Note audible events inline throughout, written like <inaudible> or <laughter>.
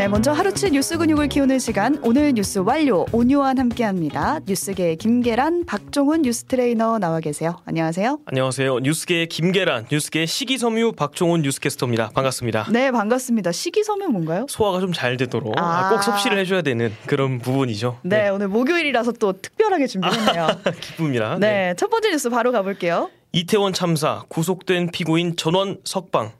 네, 먼저 하루치 뉴스 근육을 키우는 시간 오늘 뉴스 완료 오뉴완 함께합니다. 뉴스계 김계란, 박종훈 뉴스 트레이너 나와 계세요. 안녕하세요. 안녕하세요. 뉴스계 김계란, 뉴스계 식이섬유 박종훈 뉴스캐스터입니다. 반갑습니다. 네, 반갑습니다. 식이섬유 뭔가요? 소화가 좀 잘 되도록 아. 꼭 섭취를 해줘야 되는 그런 부분이죠. 네, 오늘 목요일이라서 또 특별하게 준비했네요. <laughs> 기쁨이라. 네, 첫 번째 뉴스 바로 가볼게요. 이태원 참사 구속된 피고인 전원 석방.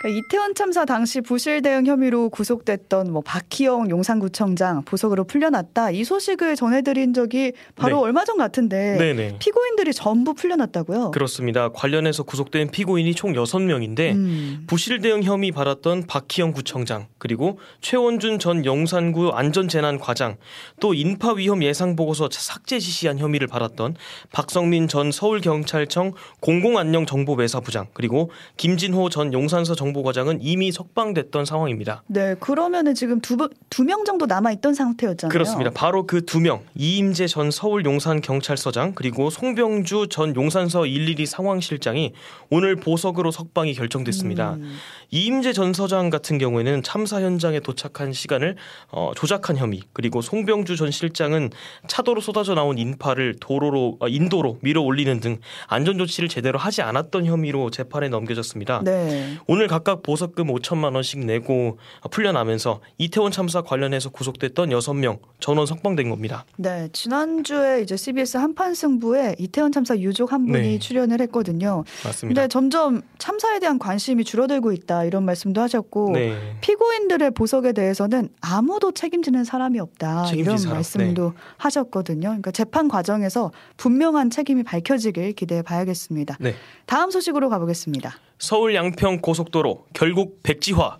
그러니까 이태원 참사 당시 부실 대응 혐의로 구속됐던 뭐 박희영 용산구청장 보석으로 풀려났다 이 소식을 전해드린 적이 바로 네. 얼마 전 같은데 네네. 피고인들이 전부 풀려났다고요? 그렇습니다. 관련해서 구속된 피고인이 총 6명인데 음. 부실 대응 혐의 받았던 박희영 구청장 그리고 최원준 전 용산구 안전재난과장 또 인파 위험 예상 보고서 삭제 지시한 혐의를 받았던 박성민 전 서울경찰청 공공안녕정보매사부장 그리고 김진호 전 용산서 정 보과장은 이미 석방됐던 상황입니다. 네, 그러면은 지금 두두 명 정도 남아 있던 상태였잖아요. 그렇습니다. 바로 그 두 명 이임재 전 서울 용산 경찰서장 그리고 송병주 전 용산서 112 상황실장이 오늘 보석으로 석방이 결정됐습니다. 음. 이임재 전 서장 같은 경우에는 참사 현장에 도착한 시간을 어, 조작한 혐의 그리고 송병주 전 실장은 차도로 쏟아져 나온 인파를 도로로 어, 인도로 밀어 올리는 등 안전 조치를 제대로 하지 않았던 혐의로 재판에 넘겨졌습니다. 네. 오늘 각각 보석금 5천만 원씩 내고 풀려나면서 이태원 참사 관련해서 구속됐던 6명 전원 석방된 겁니다. 네, 지난주에 이제 CBS 한판 승부에 이태원 참사 유족 한 분이 네. 출연을 했거든요. 맞습니다. 근데 점점 참사에 대한 관심이 줄어들고 있다 이런 말씀도 하셨고 네. 피고인들의 보석에 대해서는 아무도 책임지는 사람이 없다 이런 사람, 네. 말씀도 하셨거든요. 그러니까 재판 과정에서 분명한 책임이 밝혀지길 기대해 봐야겠습니다. 네. 다음 소식으로 가보겠습니다. 서울 양평 고속도로 결국 백지화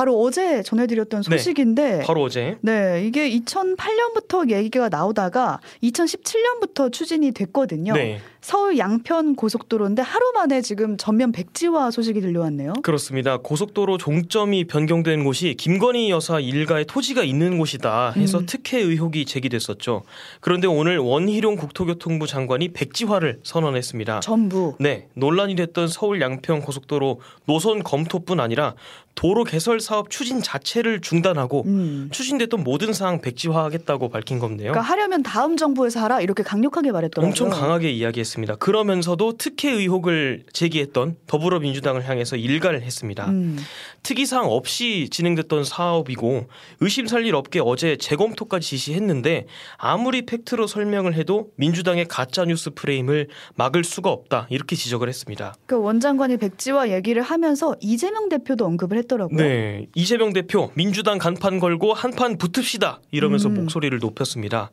바로 어제 전해드렸던 네. 소식인데 바로 어제 네, 이게 2008년부터 얘기가 나오다가 2017년부터 추진이 됐거든요. 네. 서울 양편 고속도로인데 하루 만에 지금 전면 백지화 소식이 들려왔네요. 그렇습니다. 고속도로 종점이 변경된 곳이 김건희 여사 일가의 토지가 있는 곳이다 해서 음. 특혜 의혹이 제기됐었죠. 그런데 오늘 원희룡 국토교통부 장관이 백지화를 선언했습니다. 전부. 네, 논란이 됐던 서울 양평 고속도로 노선 검토뿐 아니라 도로 개설 사업 추진 자체를 중단하고 음. 추진됐던 모든 사항 백지화하겠다고 밝힌 건데요. 그러니까 하려면 다음 정부에서 하라 이렇게 강력하게 말했더라고요. 엄청 강하게 이야기했습니다. 그러면서도 특혜 의혹을 제기했던 더불어민주당을 향해서 일가를 했습니다. 음. 특이사항 없이 진행됐던 사업이고 의심 살일 없게 어제 재검토까지 지시했는데 아무리 팩트로 설명을 해도 민주당의 가짜 뉴스 프레임을 막을 수가 없다 이렇게 지적을 했습니다. 그 원장관이 백지화 얘기를 하면서 이재명 대표도 언급을 했더라고요. 네, 이재명 대표 민주당 간판 걸고 한판 붙읍시다 이러면서 음. 목소리를 높였습니다.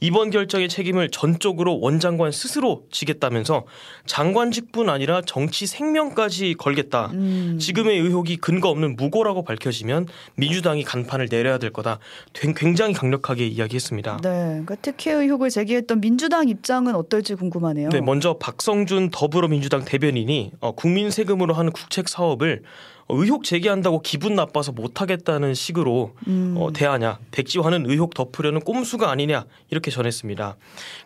이번 결정의 책임을 전적으로 원장관 스스로 지겠다면서 장관직뿐 아니라 정치 생명까지 걸겠다. 음. 지금의 의혹이 근거 없는 무고라고 밝혀지면 민주당이 간판을 내려야 될 거다. 된- 굉장히 강력하게 이야기했습니다. 네, 그러니까 특혜 의혹을 제기했던 민주당 입장은 어떨지 궁금하네요. 네, 먼저 박성준 더불어민주당 대변인이 어, 국민 세금으로 하는 국책 사업을 어, 의혹 제기한다고 기분 나빠서 못하겠다는 식으로 음. 어, 대하냐 백지화는 의혹 덮으려는 꼼수가 아니냐 이렇게 전했습니다.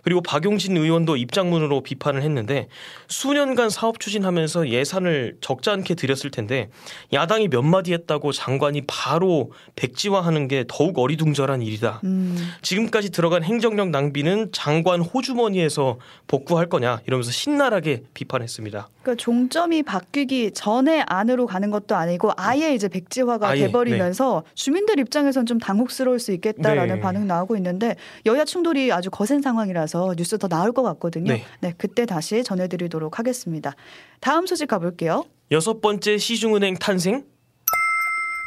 그리고 박용진 의원도 입장문으로 비판을 했는데 수년간 사업 추진하면서 예산을 적지 않게 들였을 텐데 야당이 몇 마디 했다고 장관이 바로 백지화하는 게 더욱 어리둥절한 일이다. 음. 지금까지 들어간 행정력 낭비는 장관 호주머니에서 복구할 거냐 이러면서 신랄하게 비판했습니다. 그러니까 종점이 바뀌기 전에 안으로 가는 것도 아니고 아예 이제 백지화가 아예, 돼버리면서 주민들 입장에선 좀 당혹스러울 수 있겠다라는 네. 반응 나오고 있는데 여야 충돌이 아주 거센 상황이라서 뉴스 더 나올 것 같거든요. 네. 네, 그때 다시 전해드리도록 하겠습니다. 다음 소식 가볼게요. 여섯 번째 시중은행 탄생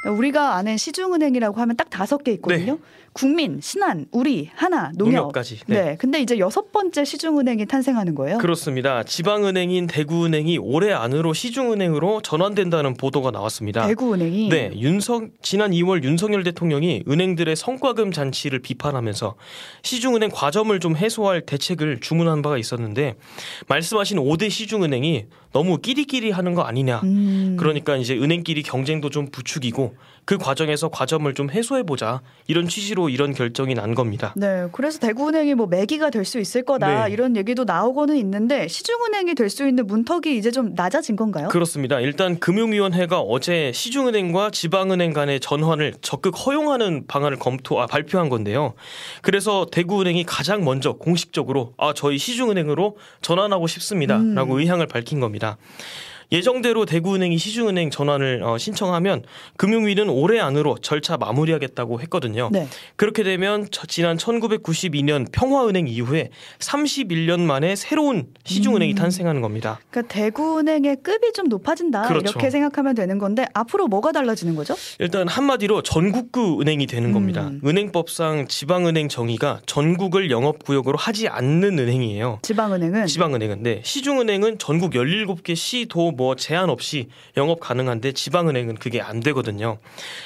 우리가 아는 시중은행이라고 하면 딱 다섯 개 있거든요. 국민, 신한, 우리, 하나, 농협. 농협까지. 네. 네. 근데 이제 여섯 번째 시중은행이 탄생하는 거예요. 그렇습니다. 지방은행인 대구은행이 올해 안으로 시중은행으로 전환된다는 보도가 나왔습니다. 대구은행이 네, 윤석 지난 2월 윤석열 대통령이 은행들의 성과금 잔치를 비판하면서 시중은행 과점을 좀 해소할 대책을 주문한 바가 있었는데 말씀하신 5대 시중은행이 너무 끼리끼리 하는 거 아니냐. 음. 그러니까 이제 은행끼리 경쟁도 좀 부추기고 그 과정에서 과점을 좀 해소해 보자 이런 취지로 수치로 이런 결정이 난 겁니다. 네, 그래서 대구은행이 뭐 매기가 될 수 있을 거다 네. 이런 얘기도 나오고는 있는데 시중은행이 될 수 있는 문턱이 이제 좀 낮아진 건가요? 그렇습니다. 일단 금융위원회가 어제 시중은행과 지방은행 간의 전환을 적극 허용하는 방안을 검토 아, 발표한 건데요. 그래서 대구은행이 가장 먼저 공식적으로 아 저희 시중은행으로 전환하고 싶습니다라고 음. 의향을 밝힌 겁니다. 예정대로 대구은행이 시중은행 전환을 어, 신청하면 금융위는 올해 안으로 절차 마무리하겠다고 했거든요. 네. 그렇게 되면 저- 지난 1992년 평화은행 이후에 31년 만에 새로운 시중은행이 음. 탄생하는 겁니다. 그러니까 대구은행의 급이 좀 높아진다 그렇죠. 이렇게 생각하면 되는 건데 앞으로 뭐가 달라지는 거죠? 일단 한마디로 전국구 은행이 되는 음. 겁니다. 은행법상 지방은행 정의가 전국을 영업구역으로 하지 않는 은행이에요. 지방은행은 지방은행은 네 시중은행은 전국 17개 시도 뭐 제한 없이 영업 가능한데 지방은행은 그게 안 되거든요.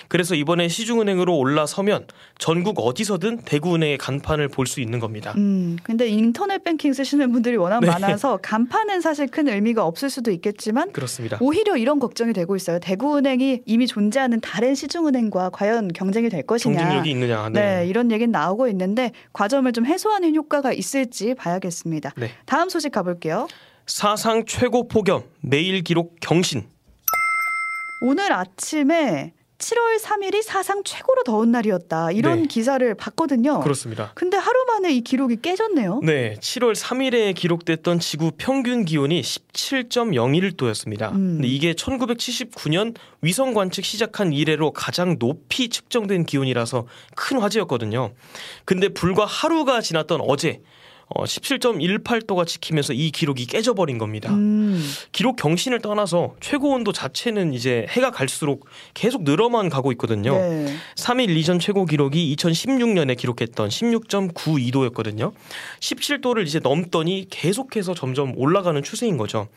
그래서 이번에 시중은행으로 올라서면 전국 어디서든 대구은행의 간판을 볼 수 있는 겁니다. 음, 근데 인터넷 뱅킹 쓰시는 분들이 워낙 <laughs> 네. 많아서 간판은 사실 큰 의미가 없을 수도 있겠지만 그렇습니다. 오히려 이런 걱정이 되고 있어요. 대구은행이 이미 존재하는 다른 시중은행과 과연 경쟁이 될 것이냐. 경쟁력이 있느냐. 네. 이런 얘기는 나오고 있는데 과점을 좀 해소하는 효과가 있을지 봐야겠습니다. 네. 다음 소식 가볼게요. 사상 최고 폭염 매일 기록 경신. 오늘 아침에 7월 3일이 사상 최고로 더운 날이었다. 이런 네. 기사를 봤거든요. 그렇습니다. 근데 하루 만에 이 기록이 깨졌네요. 네, 7월 3일에 기록됐던 지구 평균 기온이 17.01도였습니다. 음. 근데 이게 1979년 위성 관측 시작한 이래로 가장 높이 측정된 기온이라서 큰 화제였거든요. 근데 불과 하루가 지났던 어제 어, 17.18도가 지키면서 이 기록이 깨져버린 겁니다. 음, 기록 경신을 떠나서 최고 온도 자체는 이제 해가 갈수록 계속 늘어만 가고 있거든요. 네. 3일 이전 최고 기록이 2016년에 기록했던 16.92도였거든요. 17도를 이제 넘더니 계속해서 점점 올라가는 추세인 거죠.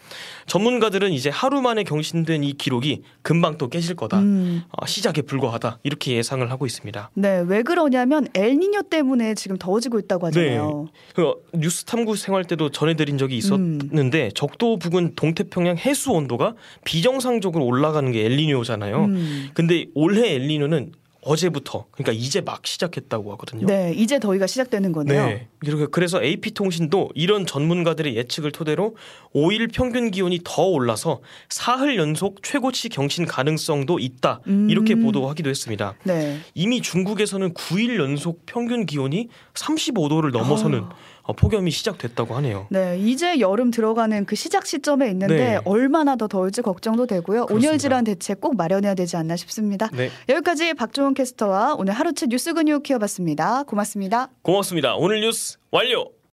전문가들은 이제 하루 만에 경신된 이 기록이 금방 또 깨질 거다. 음, 어, 시작에 불과하다. 이렇게 예상을 하고 있습니다. 네. 왜 그러냐면 엘니뇨 때문에 지금 더워지고 있다고 하잖아요. 그 뉴스 탐구 생활 때도 전해드린 적이 음. 있었는데 적도 부근 동태평양 해수 온도가 비정상적으로 올라가는 게 엘니뇨잖아요. 음. 근데 올해 엘니뇨는 어제부터 그러니까 이제 막 시작했다고 하거든요. 네, 이제 더위가 시작되는 거네요. 네. 이렇게 그래서 AP통신도 이런 전문가들의 예측을 토대로 5일 평균 기온이 더 올라서 사흘 연속 최고치 경신 가능성도 있다. 이렇게 음. 보도하기도 했습니다. 네. 이미 중국에서는 9일 연속 평균 기온이 35도를 넘어서는 어, 폭염이 시작됐다고 하네요. 네, 이제 여름 들어가는 그 시작 시점에 있는데 네. 얼마나 더 더울지 걱정도 되고요. 그렇습니다. 온열 질환 대책 꼭 마련해야 되지 않나 싶습니다. 네. 여기까지 박종훈 캐스터와 오늘 하루치 뉴스 근육 키워봤습니다. 고맙습니다. 고맙습니다. 오늘 뉴스 완료.